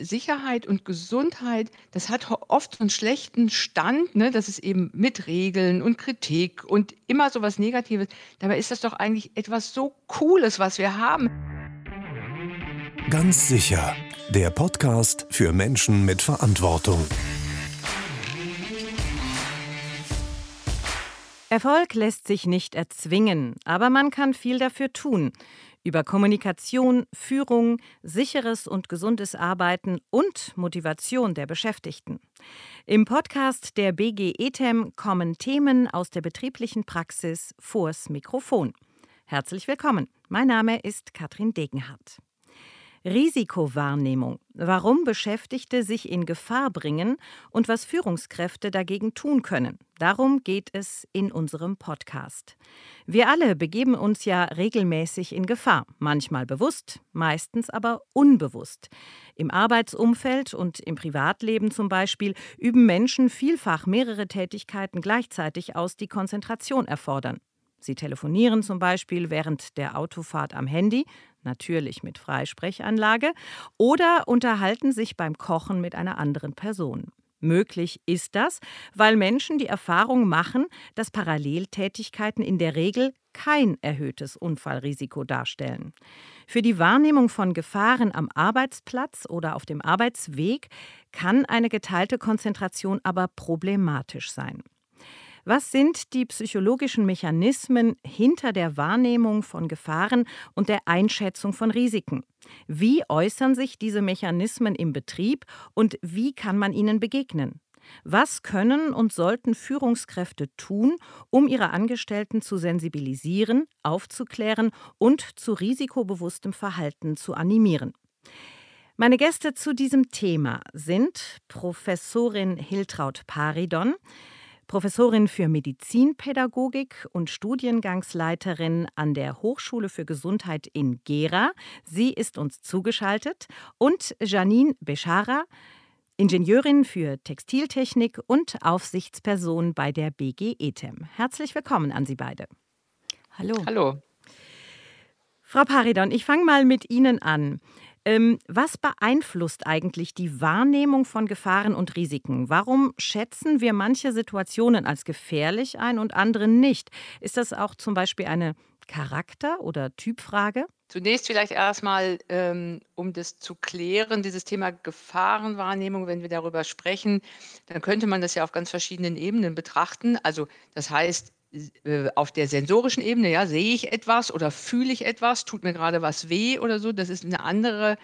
Sicherheit und Gesundheit, das hat oft so 'n schlechten Stand, ne? Das ist eben mit Regeln und Kritik und immer so was Negatives. Dabei ist das doch eigentlich etwas so Cooles, was wir haben. Ganz sicher. Der Podcast für Menschen mit Verantwortung. Erfolg lässt sich nicht erzwingen, aber man kann viel dafür tun. Über Kommunikation, Führung, sicheres und gesundes Arbeiten und Motivation der Beschäftigten. Im Podcast der BG ETEM kommen Themen aus der betrieblichen Praxis vors Mikrofon. Herzlich willkommen. Mein Name ist Katrin Degenhardt. Risikowahrnehmung, warum Beschäftigte sich in Gefahr bringen und was Führungskräfte dagegen tun können. Darum geht es in unserem Podcast. Wir alle begeben uns ja regelmäßig in Gefahr, manchmal bewusst, meistens aber unbewusst. Im Arbeitsumfeld und im Privatleben zum Beispiel üben Menschen vielfach mehrere Tätigkeiten gleichzeitig aus, die Konzentration erfordern. Sie telefonieren zum Beispiel während der Autofahrt am Handy, natürlich mit Freisprechanlage, oder unterhalten sich beim Kochen mit einer anderen Person. Möglich ist das, weil Menschen die Erfahrung machen, dass Paralleltätigkeiten in der Regel kein erhöhtes Unfallrisiko darstellen. Für die Wahrnehmung von Gefahren am Arbeitsplatz oder auf dem Arbeitsweg kann eine geteilte Konzentration aber problematisch sein. Was sind die psychologischen Mechanismen hinter der Wahrnehmung von Gefahren und der Einschätzung von Risiken? Wie äußern sich diese Mechanismen im Betrieb und wie kann man ihnen begegnen? Was können und sollten Führungskräfte tun, um ihre Angestellten zu sensibilisieren, aufzuklären und zu risikobewusstem Verhalten zu animieren? Meine Gäste zu diesem Thema sind Professorin Hiltraud Paridon, Professorin für Medizinpädagogik und Studiengangsleiterin an der Hochschule für Gesundheit in Gera. Sie ist uns zugeschaltet. Und Janine Beschara, Ingenieurin für Textiltechnik und Aufsichtsperson bei der BG ETEM. Herzlich willkommen an Sie beide. Hallo. Hallo. Frau Paridon, ich fange mal mit Ihnen an. Ähm, was beeinflusst eigentlich die Wahrnehmung von Gefahren und Risiken? Warum schätzen wir manche Situationen als gefährlich ein und andere nicht? Ist das auch zum Beispiel eine Charakter- oder Typfrage? Zunächst vielleicht erstmal, ähm, um das zu klären, dieses Thema Gefahrenwahrnehmung, wenn wir darüber sprechen, dann könnte man das ja auf ganz verschiedenen Ebenen betrachten. Also das heißt, äh, auf der sensorischen Ebene, ja, sehe ich etwas oder fühle ich etwas, tut mir gerade was weh oder so. Das ist eine andere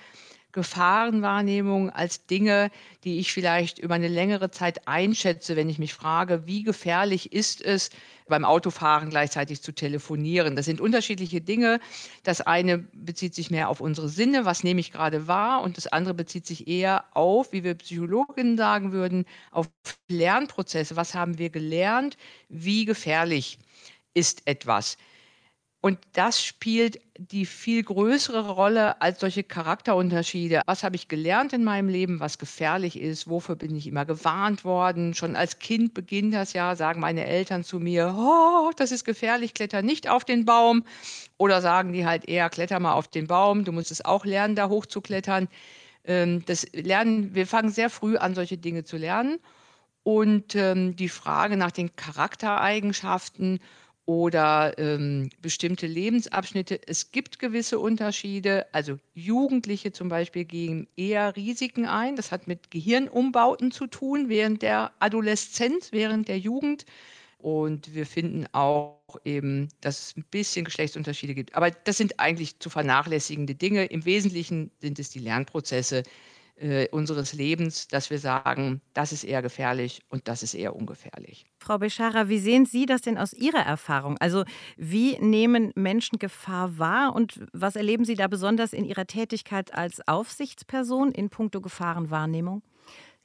Gefahrenwahrnehmung als Dinge, die ich vielleicht über eine längere Zeit einschätze, wenn ich mich frage, wie gefährlich ist es, beim Autofahren gleichzeitig zu telefonieren. Das sind unterschiedliche Dinge. Das eine bezieht sich mehr auf unsere Sinne, was nehme ich gerade wahr, und das andere bezieht sich eher auf, wie wir Psychologinnen sagen würden, auf Lernprozesse. Was haben wir gelernt? Wie gefährlich ist etwas? Und das spielt die viel größere Rolle als solche Charakterunterschiede. Was habe ich gelernt in meinem Leben, was gefährlich ist? Wofür bin ich immer gewarnt worden? Schon als Kind beginnt das ja, sagen meine Eltern zu mir, oh, das ist gefährlich, kletter nicht auf den Baum. Oder sagen die halt eher, kletter mal auf den Baum, du musst es auch lernen, da hochzuklettern. Ähm, das lernen, wir fangen sehr früh an, solche Dinge zu lernen. Und ähm, die Frage nach den Charaktereigenschaften oder ähm, bestimmte Lebensabschnitte. Es gibt gewisse Unterschiede. Also Jugendliche zum Beispiel gehen eher Risiken ein. Das hat mit Gehirnumbauten zu tun während der Adoleszenz, während der Jugend. Und wir finden auch eben, dass es ein bisschen Geschlechtsunterschiede gibt. Aber das sind eigentlich zu vernachlässigende Dinge. Im Wesentlichen sind es die Lernprozesse, äh, unseres Lebens, dass wir sagen, das ist eher gefährlich und das ist eher ungefährlich. Frau Beschara, wie sehen Sie das denn aus Ihrer Erfahrung? Also wie nehmen Menschen Gefahr wahr und was erleben Sie da besonders in Ihrer Tätigkeit als Aufsichtsperson in puncto Gefahrenwahrnehmung?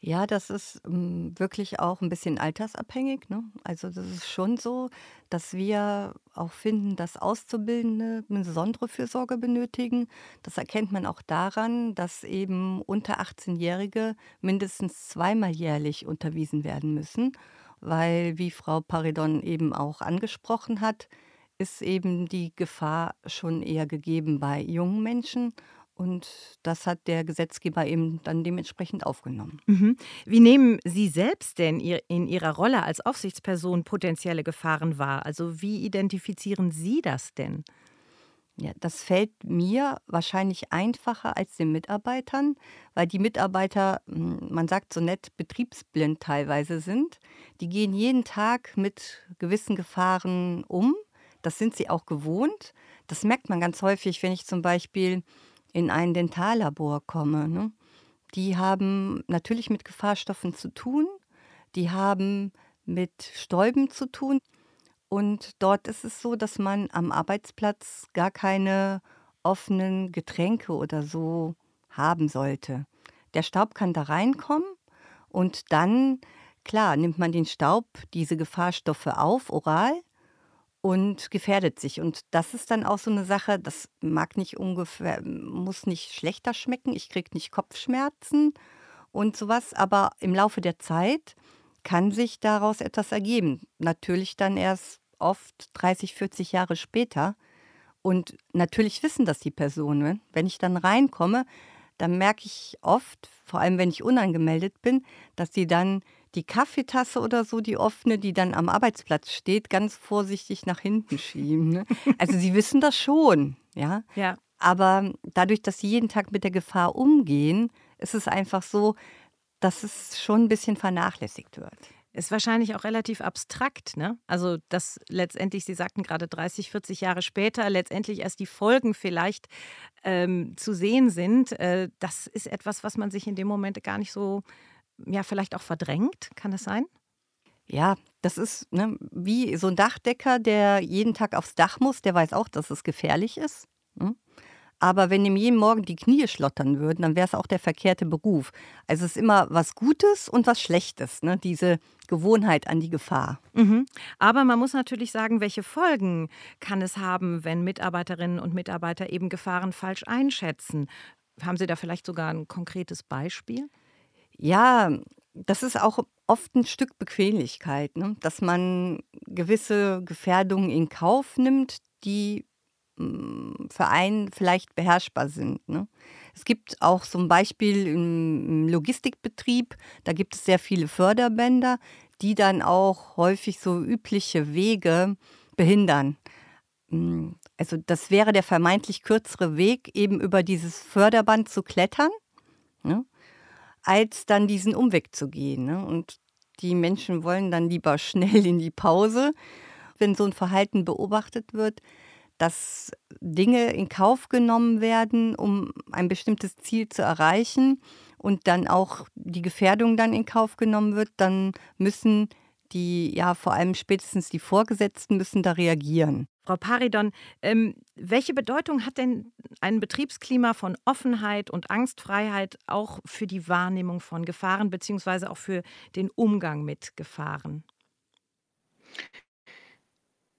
Ja, das ist ähm, wirklich auch ein bisschen altersabhängig, ne? Also, das ist schon so, dass wir auch finden, dass Auszubildende eine besondere Fürsorge benötigen. Das erkennt man auch daran, dass eben unter 18-Jährige mindestens zweimal jährlich unterwiesen werden müssen, weil, wie Frau Paridon eben auch angesprochen hat, ist eben die Gefahr schon eher gegeben bei jungen Menschen Und das hat der Gesetzgeber eben dann dementsprechend aufgenommen. Mhm. Wie nehmen Sie selbst denn in Ihrer Rolle als Aufsichtsperson potenzielle Gefahren wahr? Also wie identifizieren Sie das denn? Ja, das fällt mir wahrscheinlich einfacher als den Mitarbeitern, weil die Mitarbeiter, hm, man sagt so nett, betriebsblind teilweise sind. Die gehen jeden Tag mit gewissen Gefahren um. Das sind sie auch gewohnt. Das merkt man ganz häufig, wenn ich zum Beispiel in ein Dentallabor komme. Ne? Die haben natürlich mit Gefahrstoffen zu tun, die haben mit Stäuben zu tun. Und dort ist es so, dass man am Arbeitsplatz gar keine offenen Getränke oder so haben sollte. Der Staub kann da reinkommen und dann, klar, nimmt man den Staub, diese Gefahrstoffe auf, oral, und gefährdet sich. Und das ist dann auch so eine Sache, das mag nicht ungefähr, muss nicht schlechter schmecken, ich kriege nicht Kopfschmerzen und sowas, aber im Laufe der Zeit kann sich daraus etwas ergeben. Natürlich dann erst oft 30, 40 Jahre später. Und natürlich wissen das die Personen. Wenn ich dann reinkomme, dann merke ich oft, vor allem wenn ich unangemeldet bin, dass sie dann die Kaffeetasse oder so, die offene, die dann am Arbeitsplatz steht, ganz vorsichtig nach hinten schieben. Ne? Also sie wissen das schon, ja. ja. Aber dadurch, dass sie jeden Tag mit der Gefahr umgehen, ist es einfach so, dass es schon ein bisschen vernachlässigt wird. Ist wahrscheinlich auch relativ abstrakt, ne? Also, dass letztendlich, Sie sagten gerade 30, 40 Jahre später, letztendlich erst die Folgen vielleicht ähm, zu sehen sind. Äh, das ist etwas, was man sich in dem Moment gar nicht so ja vielleicht auch verdrängt? Kann das sein? Ja, das ist ne, wie so ein Dachdecker, der jeden Tag aufs Dach muss, der weiß auch, dass es gefährlich ist. Ne? Aber wenn ihm jeden Morgen die Knie schlottern würden, dann wäre es auch der verkehrte Beruf. Also es ist immer was Gutes und was Schlechtes, ne? diese Gewohnheit an die Gefahr. Mhm. Aber man muss natürlich sagen, welche Folgen kann es haben, wenn Mitarbeiterinnen und Mitarbeiter eben Gefahren falsch einschätzen? Haben Sie da vielleicht sogar ein konkretes Beispiel? Ja, das ist auch oft ein Stück Bequemlichkeit, ne? dass man gewisse Gefährdungen in Kauf nimmt, die hm, für einen vielleicht beherrschbar sind. Ne? Es gibt auch ein Beispiel im Logistikbetrieb, da gibt es sehr viele Förderbänder, die dann auch häufig so übliche Wege behindern. Hm, also das wäre der vermeintlich kürzere Weg, eben über dieses Förderband zu klettern. Als dann diesen Umweg zu gehen. Ne? Und die Menschen wollen dann lieber schnell in die Pause, wenn so ein Verhalten beobachtet wird, dass Dinge in Kauf genommen werden, um ein bestimmtes Ziel zu erreichen und dann auch die Gefährdung dann in Kauf genommen wird, dann müssen die, ja vor allem spätestens die Vorgesetzten müssen da reagieren. Frau Paridon, ähm, welche Bedeutung hat denn ein Betriebsklima von Offenheit und Angstfreiheit auch für die Wahrnehmung von Gefahren beziehungsweise auch für den Umgang mit Gefahren?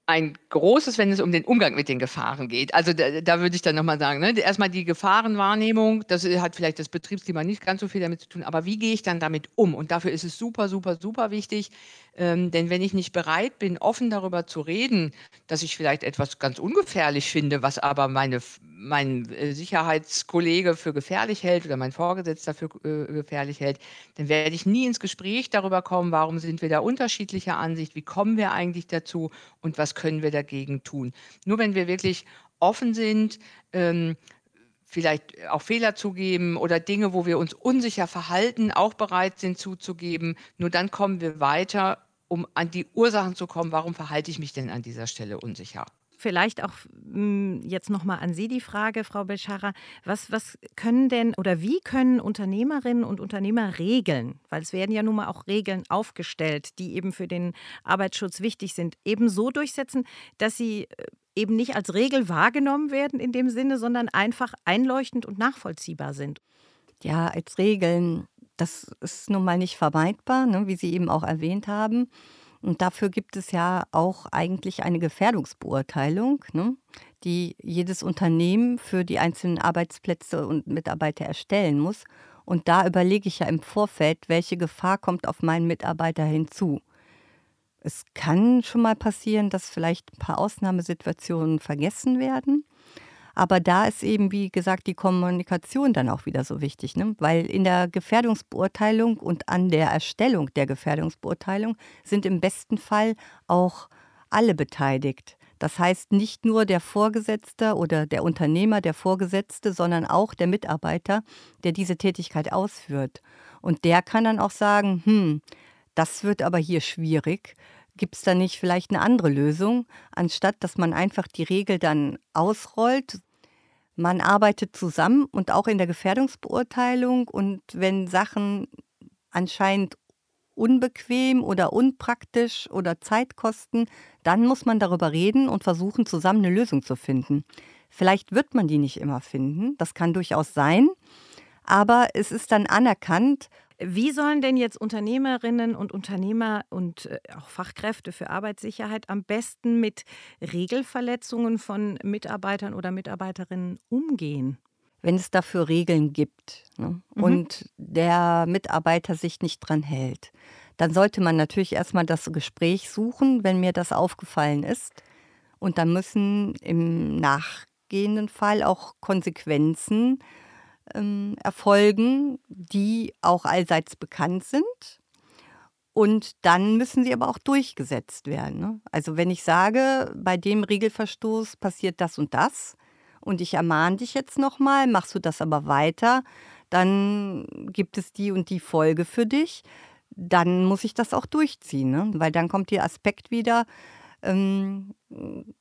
Ein großes, wenn es um den Umgang mit den Gefahren geht. Also da, da würde ich dann nochmal sagen, ne, erstmal die Gefahrenwahrnehmung, das hat vielleicht das Betriebsklima nicht ganz so viel damit zu tun, aber wie gehe ich dann damit um? Und dafür ist es super, super, super wichtig, ähm, denn wenn ich nicht bereit bin, offen darüber zu reden, dass ich vielleicht etwas ganz ungefährlich finde, was aber meine, mein äh, Sicherheitskollege für gefährlich hält oder mein Vorgesetzter für äh, gefährlich hält, dann werde ich nie ins Gespräch darüber kommen, warum sind wir da unterschiedlicher Ansicht, wie kommen wir eigentlich dazu und was können wir dagegen tun. Nur wenn wir wirklich offen sind, ähm, vielleicht auch Fehler zugeben oder Dinge, wo wir uns unsicher verhalten, auch bereit sind zuzugeben. Nur dann kommen wir weiter um an die Ursachen zu kommen, warum verhalte ich mich denn an dieser Stelle unsicher? Vielleicht auch hm, jetzt nochmal an Sie die Frage, Frau Belschara. Was, was können denn oder wie können Unternehmerinnen und Unternehmer Regeln, weil es werden ja nun mal auch Regeln aufgestellt, die eben für den Arbeitsschutz wichtig sind, eben so durchsetzen, dass sie äh, eben nicht als Regel wahrgenommen werden in dem Sinne, sondern einfach einleuchtend und nachvollziehbar sind? Ja, als Regeln das ist nun mal nicht vermeidbar, ne, wie Sie eben auch erwähnt haben. Und dafür gibt es ja auch eigentlich eine Gefährdungsbeurteilung, ne, die jedes Unternehmen für die einzelnen Arbeitsplätze und Mitarbeiter erstellen muss. Und da überlege ich ja im Vorfeld, welche Gefahr kommt auf meinen Mitarbeiter hinzu. Es kann schon mal passieren, dass vielleicht ein paar Ausnahmesituationen vergessen werden. Aber da ist eben, wie gesagt, die Kommunikation dann auch wieder so wichtig, ne? weil in der Gefährdungsbeurteilung und an der Erstellung der Gefährdungsbeurteilung sind im besten Fall auch alle beteiligt. Das heißt nicht nur der Vorgesetzte oder der Unternehmer, der Vorgesetzte, sondern auch der Mitarbeiter, der diese Tätigkeit ausführt. Und der kann dann auch sagen, hm, das wird aber hier schwierig. Gibt es da nicht vielleicht eine andere Lösung, anstatt dass man einfach die Regel dann ausrollt, man arbeitet zusammen und auch in der Gefährdungsbeurteilung. Und wenn Sachen anscheinend unbequem oder unpraktisch oder Zeit kosten, dann muss man darüber reden und versuchen, zusammen eine Lösung zu finden. Vielleicht wird man die nicht immer finden, das kann durchaus sein, aber es ist dann anerkannt wie sollen denn jetzt Unternehmerinnen und Unternehmer und äh, auch Fachkräfte für Arbeitssicherheit am besten mit Regelverletzungen von Mitarbeitern oder Mitarbeiterinnen umgehen? Wenn es dafür Regeln gibt ne, mhm. und der Mitarbeiter sich nicht dran hält, dann sollte man natürlich erstmal das Gespräch suchen, wenn mir das aufgefallen ist. Und dann müssen im nachgehenden Fall auch Konsequenzen äh, ähm, erfolgen, die auch allseits bekannt sind. Und dann müssen sie aber auch durchgesetzt werden. Ne? Also wenn ich sage, bei dem Regelverstoß passiert das und das und ich ermahne dich jetzt nochmal, machst du das aber weiter, dann gibt es die und die Folge für dich, dann muss ich das auch durchziehen. Ne? Weil dann kommt der Aspekt wieder, ähm,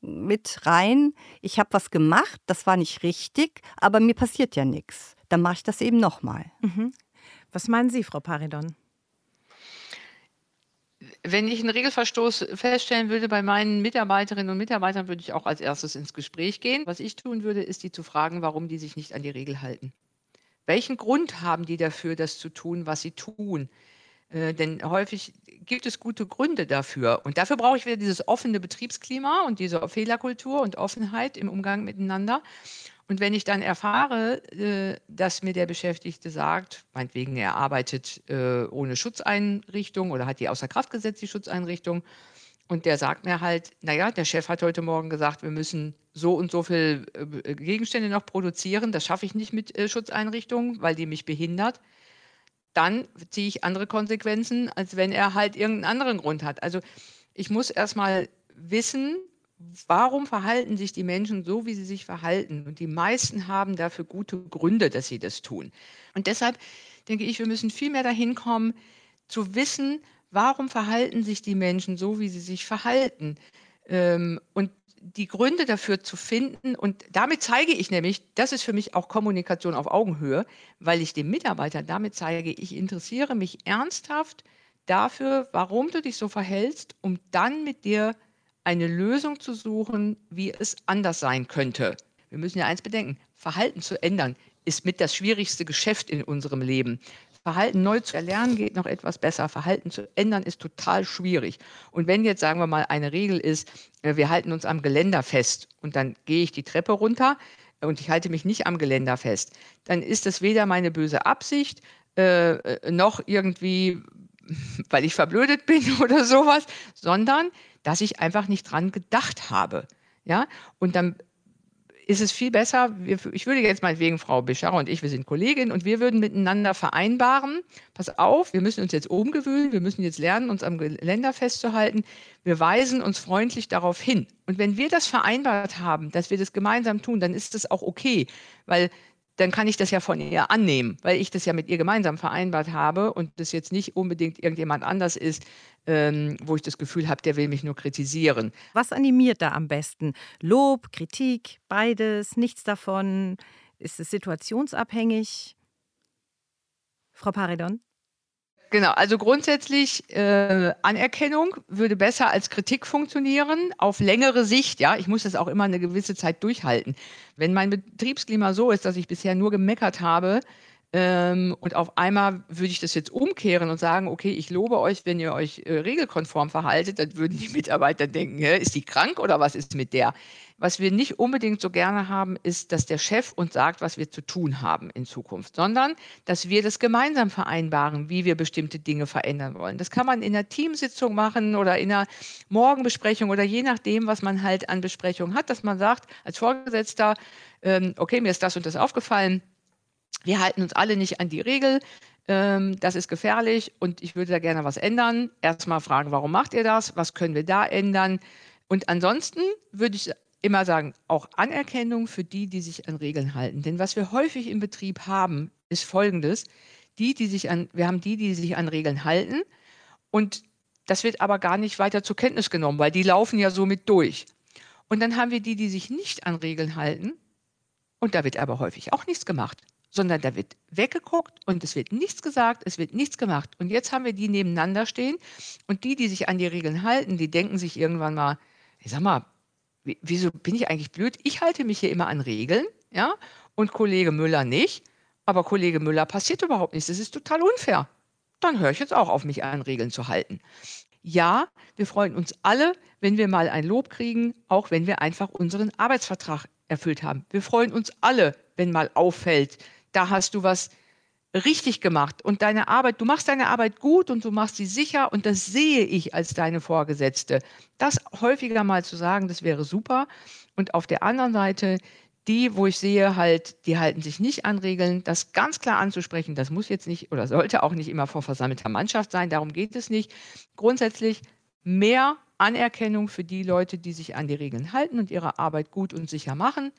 mit rein. Ich habe was gemacht, das war nicht richtig, aber mir passiert ja nichts. Dann mache ich das eben nochmal. Mhm. Was meinen Sie, Frau Paridon? Wenn ich einen Regelverstoß feststellen würde bei meinen Mitarbeiterinnen und Mitarbeitern, würde ich auch als erstes ins Gespräch gehen. Was ich tun würde, ist, die zu fragen, warum die sich nicht an die Regel halten. Welchen Grund haben die dafür, das zu tun, was sie tun? Äh, denn häufig gibt es gute Gründe dafür. Und dafür brauche ich wieder dieses offene Betriebsklima und diese Fehlerkultur und Offenheit im Umgang miteinander. Und wenn ich dann erfahre, äh, dass mir der Beschäftigte sagt, meinetwegen er arbeitet äh, ohne Schutzeinrichtung oder hat die außer Kraft gesetzt, die Schutzeinrichtung, und der sagt mir halt, naja, der Chef hat heute Morgen gesagt, wir müssen so und so viel Gegenstände noch produzieren, das schaffe ich nicht mit Schutzeinrichtungen, weil die mich behindert dann ziehe ich andere Konsequenzen, als wenn er halt irgendeinen anderen Grund hat. Also ich muss erstmal wissen, warum verhalten sich die Menschen so, wie sie sich verhalten. Und die meisten haben dafür gute Gründe, dass sie das tun. Und deshalb denke ich, wir müssen viel mehr dahin kommen, zu wissen, warum verhalten sich die Menschen so, wie sie sich verhalten. Ähm, und die Gründe dafür zu finden. Und damit zeige ich nämlich, das ist für mich auch Kommunikation auf Augenhöhe, weil ich dem Mitarbeiter damit zeige, ich interessiere mich ernsthaft dafür, warum du dich so verhältst, um dann mit dir eine Lösung zu suchen, wie es anders sein könnte. Wir müssen ja eins bedenken, Verhalten zu ändern ist mit das schwierigste Geschäft in unserem Leben. Verhalten neu zu erlernen geht noch etwas besser. Verhalten zu ändern ist total schwierig. Und wenn jetzt, sagen wir mal, eine Regel ist, äh, wir halten uns am Geländer fest und dann gehe ich die Treppe runter und ich halte mich nicht am Geländer fest, dann ist das weder meine böse Absicht äh, äh noch irgendwie, weil ich verblödet bin oder sowas, sondern dass ich einfach nicht dran gedacht habe. Ja, und dann ist es viel besser, wir, ich würde jetzt mal wegen Frau Bischara und ich, wir sind Kolleginnen und wir würden miteinander vereinbaren, pass auf, wir müssen uns jetzt umgewöhnen, wir müssen jetzt lernen, uns am Geländer festzuhalten, wir weisen uns freundlich darauf hin. Und wenn wir das vereinbart haben, dass wir das gemeinsam tun, dann ist das auch okay, weil dann kann ich das ja von ihr annehmen, weil ich das ja mit ihr gemeinsam vereinbart habe und das jetzt nicht unbedingt irgendjemand anders ist, ähm, wo ich das Gefühl habe, der will mich nur kritisieren. Was animiert da am besten? Lob, Kritik, beides, nichts davon? Ist es situationsabhängig? Frau Paridon? Genau, also grundsätzlich äh, Anerkennung würde besser als Kritik funktionieren, auf längere Sicht. Ja, ich muss das auch immer eine gewisse Zeit durchhalten. Wenn mein Betriebsklima so ist, dass ich bisher nur gemeckert habe, Ähm, und auf einmal würde ich das jetzt umkehren und sagen, okay, ich lobe euch, wenn ihr euch äh, regelkonform verhaltet, dann würden die Mitarbeiter denken, hä, ist die krank oder was ist mit der? Was wir nicht unbedingt so gerne haben, ist, dass der Chef uns sagt, was wir zu tun haben in Zukunft, sondern dass wir das gemeinsam vereinbaren, wie wir bestimmte Dinge verändern wollen. Das kann man in einer Teamsitzung machen oder in einer Morgenbesprechung oder je nachdem, was man halt an Besprechungen hat, dass man sagt, als Vorgesetzter, ähm, okay, mir ist das und das aufgefallen, wir halten uns alle nicht an die Regel. Ähm, das ist gefährlich und ich würde da gerne was ändern. Erstmal fragen, warum macht ihr das? Was können wir da ändern? Und ansonsten würde ich immer sagen, auch Anerkennung für die, die sich an Regeln halten. Denn was wir häufig im Betrieb haben, ist folgendes. Die, die sich an, wir haben die, die sich an Regeln halten und das wird aber gar nicht weiter zur Kenntnis genommen, weil die laufen ja so mit durch. Und dann haben wir die, die sich nicht an Regeln halten und da wird aber häufig auch nichts gemacht, sondern da wird weggeguckt und es wird nichts gesagt, es wird nichts gemacht. Und jetzt haben wir die nebeneinander stehen und die, die sich an die Regeln halten, die denken sich irgendwann mal, ich sag mal, wieso bin ich eigentlich blöd? Ich halte mich hier immer an Regeln, ja, und Kollege Müller nicht. Aber Kollege Müller passiert überhaupt nichts. Das ist total unfair. Dann höre ich jetzt auch auf, mich an Regeln zu halten. Ja, wir freuen uns alle, wenn wir mal ein Lob kriegen, auch wenn wir einfach unseren Arbeitsvertrag erfüllt haben. Wir freuen uns alle, wenn mal auffällt, da hast du was richtig gemacht und deine Arbeit, du machst deine Arbeit gut und du machst sie sicher und das sehe ich als deine Vorgesetzte. Das häufiger mal zu sagen, das wäre super. Und auf der anderen Seite, die, wo ich sehe, halt, die halten sich nicht an Regeln, das ganz klar anzusprechen, das muss jetzt nicht oder sollte auch nicht immer vor versammelter Mannschaft sein, darum geht es nicht. Grundsätzlich mehr Anerkennung für die Leute, die sich an die Regeln halten und ihre Arbeit gut und sicher machen.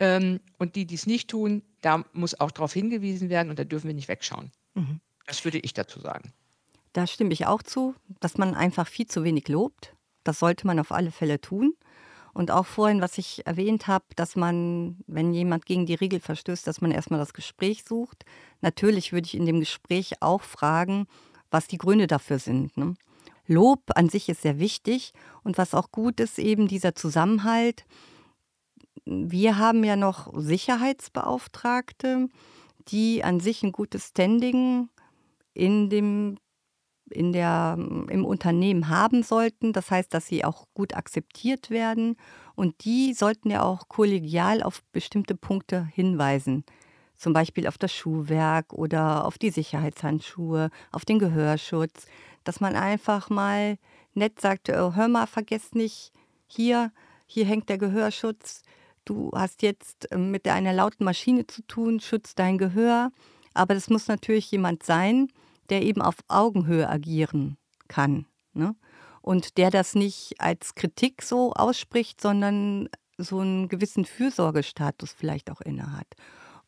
Ähm, und die, die es nicht tun, da muss auch darauf hingewiesen werden und da dürfen wir nicht wegschauen. Mhm. Das würde ich dazu sagen. Da stimme ich auch zu, dass man einfach viel zu wenig lobt. Das sollte man auf alle Fälle tun. Und auch vorhin, was ich erwähnt habe, dass man, wenn jemand gegen die Regel verstößt, dass man erstmal das Gespräch sucht. Natürlich würde ich in dem Gespräch auch fragen, was die Gründe dafür sind. Ne? Lob an sich ist sehr wichtig und was auch gut ist, eben dieser Zusammenhalt, wir haben ja noch Sicherheitsbeauftragte, die an sich ein gutes Standing in dem in der, im Unternehmen haben sollten. Das heißt, dass sie auch gut akzeptiert werden. Und die sollten ja auch kollegial auf bestimmte Punkte hinweisen. Zum Beispiel auf das Schuhwerk oder auf die Sicherheitshandschuhe, auf den Gehörschutz. Dass man einfach mal nett sagt, oh, hör mal, vergesst nicht, hier, hier hängt der Gehörschutz du hast jetzt ähm, mit einer lauten Maschine zu tun, schützt dein Gehör. Aber das muss natürlich jemand sein, der eben auf Augenhöhe agieren kann. Ne? Und der das nicht als Kritik so ausspricht, sondern so einen gewissen Fürsorgestatus vielleicht auch innehat.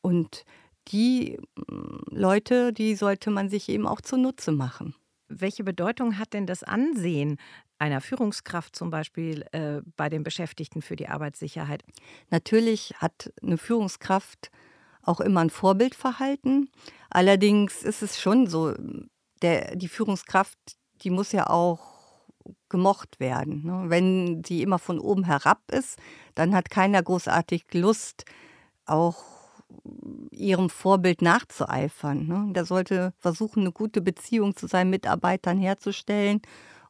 Und die mm, Leute, die sollte man sich eben auch zunutze machen. Welche Bedeutung hat denn das Ansehen einer Führungskraft zum Beispiel äh, bei den Beschäftigten für die Arbeitssicherheit? Natürlich hat eine Führungskraft auch immer ein Vorbildverhalten. Allerdings ist es schon so, der, die Führungskraft, die muss ja auch gemocht werden. Ne? Wenn sie immer von oben herab ist, dann hat keiner großartig Lust, auch ihrem Vorbild nachzueifern. Ne? Der sollte versuchen, eine gute Beziehung zu seinen Mitarbeitern herzustellen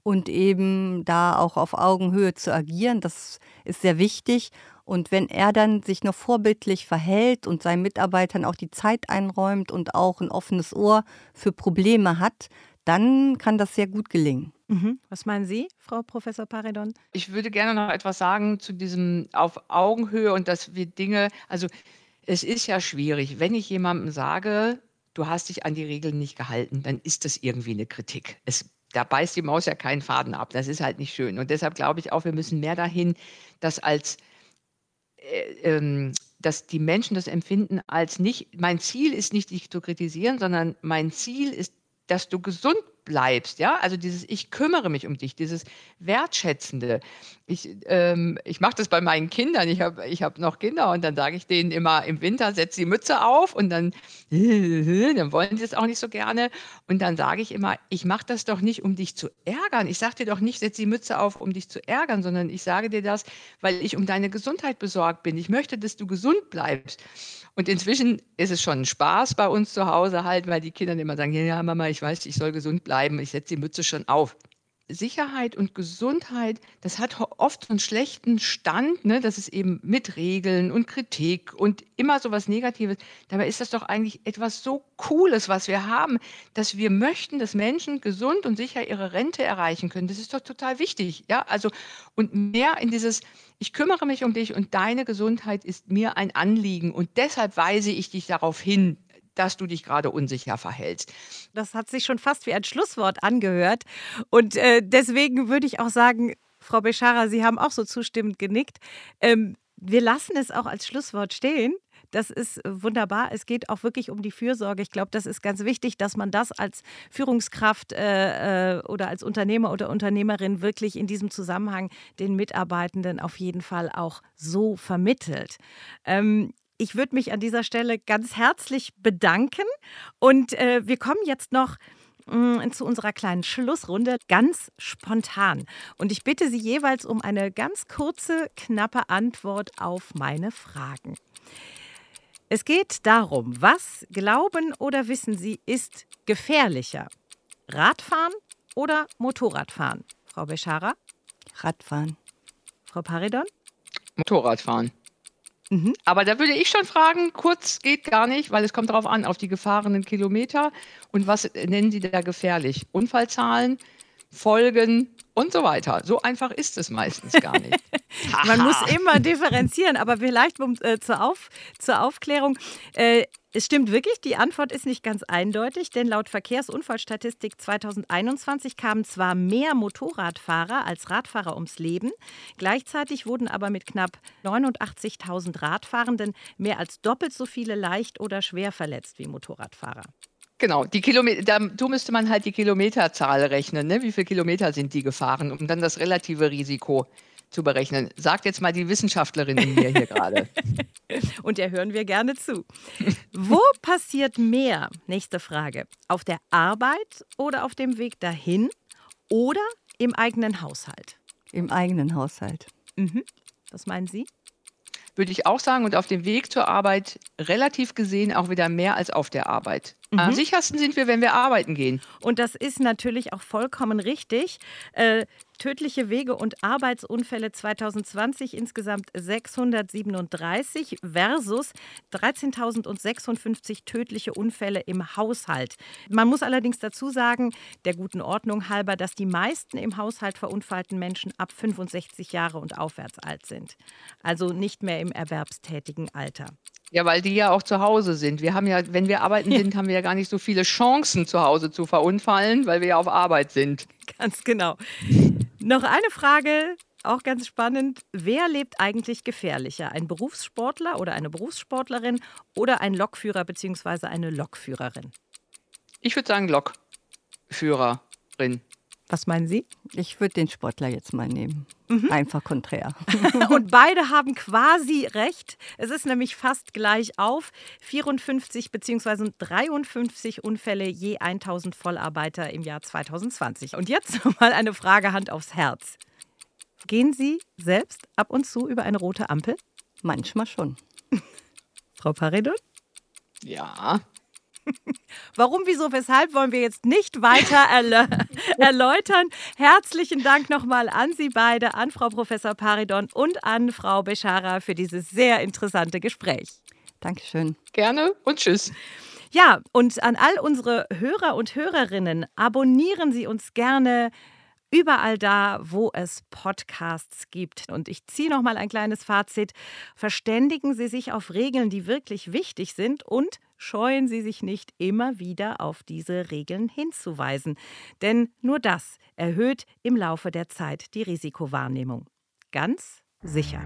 und eben da auch auf Augenhöhe zu agieren. Das ist sehr wichtig. Und wenn er dann sich noch vorbildlich verhält und seinen Mitarbeitern auch die Zeit einräumt und auch ein offenes Ohr für Probleme hat, dann kann das sehr gut gelingen. Mhm. Was meinen Sie, Frau Professor Paredon? Ich würde gerne noch etwas sagen zu diesem auf Augenhöhe und dass wir Dinge, also es ist ja schwierig, wenn ich jemandem sage, du hast dich an die Regeln nicht gehalten, dann ist das irgendwie eine Kritik. Es, da beißt die Maus ja keinen Faden ab. Das ist halt nicht schön. Und deshalb glaube ich auch, wir müssen mehr dahin, dass als äh, ähm, dass die Menschen das empfinden als nicht, mein Ziel ist nicht, dich zu kritisieren, sondern mein Ziel ist, dass du gesund bleibst, ja? Also dieses ich kümmere mich um dich, dieses Wertschätzende. Ich, ähm, ich mache das bei meinen Kindern. Ich habe ich hab noch Kinder und dann sage ich denen immer im Winter, setz die Mütze auf und dann, dann wollen sie es auch nicht so gerne. Und dann sage ich immer, ich mache das doch nicht, um dich zu ärgern. Ich sage dir doch nicht, setz die Mütze auf, um dich zu ärgern, sondern ich sage dir das, weil ich um deine Gesundheit besorgt bin. Ich möchte, dass du gesund bleibst. Und inzwischen ist es schon ein Spaß bei uns zu Hause halt, weil die Kinder immer sagen, ja, Mama, ich weiß, ich soll gesund bleiben, ich setze die Mütze schon auf. Sicherheit und Gesundheit, das hat oft einen schlechten Stand, ne? das ist eben mit Regeln und Kritik und immer so was Negatives. Dabei ist das doch eigentlich etwas so Cooles, was wir haben, dass wir möchten, dass Menschen gesund und sicher ihre Rente erreichen können. Das ist doch total wichtig, ja? Also und mehr in dieses ich kümmere mich um dich und deine Gesundheit ist mir ein Anliegen und deshalb weise ich dich darauf hin, dass du dich gerade unsicher verhältst. Das hat sich schon fast wie ein Schlusswort angehört. Und äh, deswegen würde ich auch sagen, Frau Beschara, Sie haben auch so zustimmend genickt. Ähm, wir lassen es auch als Schlusswort stehen. Das ist wunderbar. Es geht auch wirklich um die Fürsorge. Ich glaube, das ist ganz wichtig, dass man das als Führungskraft äh, äh, oder als Unternehmer oder Unternehmerin wirklich in diesem Zusammenhang den Mitarbeitenden auf jeden Fall auch so vermittelt. Ähm, ich würde mich an dieser Stelle ganz herzlich bedanken und äh, wir kommen jetzt noch mm, zu unserer kleinen Schlussrunde ganz spontan. Und ich bitte Sie jeweils um eine ganz kurze, knappe Antwort auf meine Fragen. Es geht darum, was glauben oder wissen Sie ist gefährlicher? Radfahren oder Motorradfahren? Frau Beschara? Radfahren. Frau Paridon? Motorradfahren. Mhm. Aber da würde ich schon fragen, kurz geht gar nicht, weil es kommt darauf an, auf die gefahrenen Kilometer und was nennen Sie da gefährlich? Unfallzahlen, Folgen und so weiter. So einfach ist es meistens gar nicht. Man muss immer differenzieren, aber vielleicht um, äh, zur, Auf, zur Aufklärung. Äh, es stimmt wirklich, die Antwort ist nicht ganz eindeutig, denn laut Verkehrsunfallstatistik 2021 kamen zwar mehr Motorradfahrer als Radfahrer ums Leben, gleichzeitig wurden aber mit knapp 89.000 Radfahrenden mehr als doppelt so viele leicht oder schwer verletzt wie Motorradfahrer. Genau, die Kilometer, da müsste man halt die Kilometerzahl rechnen. Ne? Wie viele Kilometer sind die gefahren, um dann das relative Risiko zu berechnen. Sagt jetzt mal die Wissenschaftlerin in mir hier gerade. Und der hören wir gerne zu. Wo passiert mehr? Nächste Frage. Auf der Arbeit oder auf dem Weg dahin oder im eigenen Haushalt? Im eigenen Haushalt. Mhm. Was meinen Sie? Würde ich auch sagen. Und auf dem Weg zur Arbeit relativ gesehen auch wieder mehr als auf der Arbeit. Mhm. Am sichersten sind wir, wenn wir arbeiten gehen. Und das ist natürlich auch vollkommen richtig. Äh, tödliche Wege- und Arbeitsunfälle 2020 insgesamt 637 versus 13.056 tödliche Unfälle im Haushalt. Man muss allerdings dazu sagen, der guten Ordnung halber, dass die meisten im Haushalt verunfallten Menschen ab 65 Jahre und aufwärts alt sind. Also nicht mehr im erwerbstätigen Alter. Ja, weil die ja auch zu Hause sind. Wir haben ja, wenn wir arbeiten sind, haben wir ja gar nicht so viele Chancen, zu Hause zu verunfallen, weil wir ja auf Arbeit sind. Ganz genau. Noch eine Frage, auch ganz spannend. Wer lebt eigentlich gefährlicher? Ein Berufssportler oder eine Berufssportlerin oder ein Lokführer bzw. eine Lokführerin? Ich würde sagen Lokführerin. Was meinen Sie? Ich würde den Sportler jetzt mal nehmen. Mhm. Einfach konträr. Und beide haben quasi recht. Es ist nämlich fast gleich auf. 54 bzw. 53 Unfälle je 1000 Vollarbeiter im Jahr 2020. Und jetzt mal eine Frage Hand aufs Herz. Gehen Sie selbst ab und zu über eine rote Ampel? Manchmal schon. Frau Paredon? Ja, Warum, wieso, weshalb wollen wir jetzt nicht weiter erläutern. Herzlichen Dank nochmal an Sie beide, an Frau Professor Paridon und an Frau Beschara für dieses sehr interessante Gespräch. Dankeschön. Gerne und tschüss. Ja, und an all unsere Hörer und Hörerinnen, abonnieren Sie uns gerne überall da, wo es Podcasts gibt. Und ich ziehe noch mal ein kleines Fazit. Verständigen Sie sich auf Regeln, die wirklich wichtig sind und scheuen Sie sich nicht immer wieder auf diese Regeln hinzuweisen. Denn nur das erhöht im Laufe der Zeit die Risikowahrnehmung. Ganz sicher.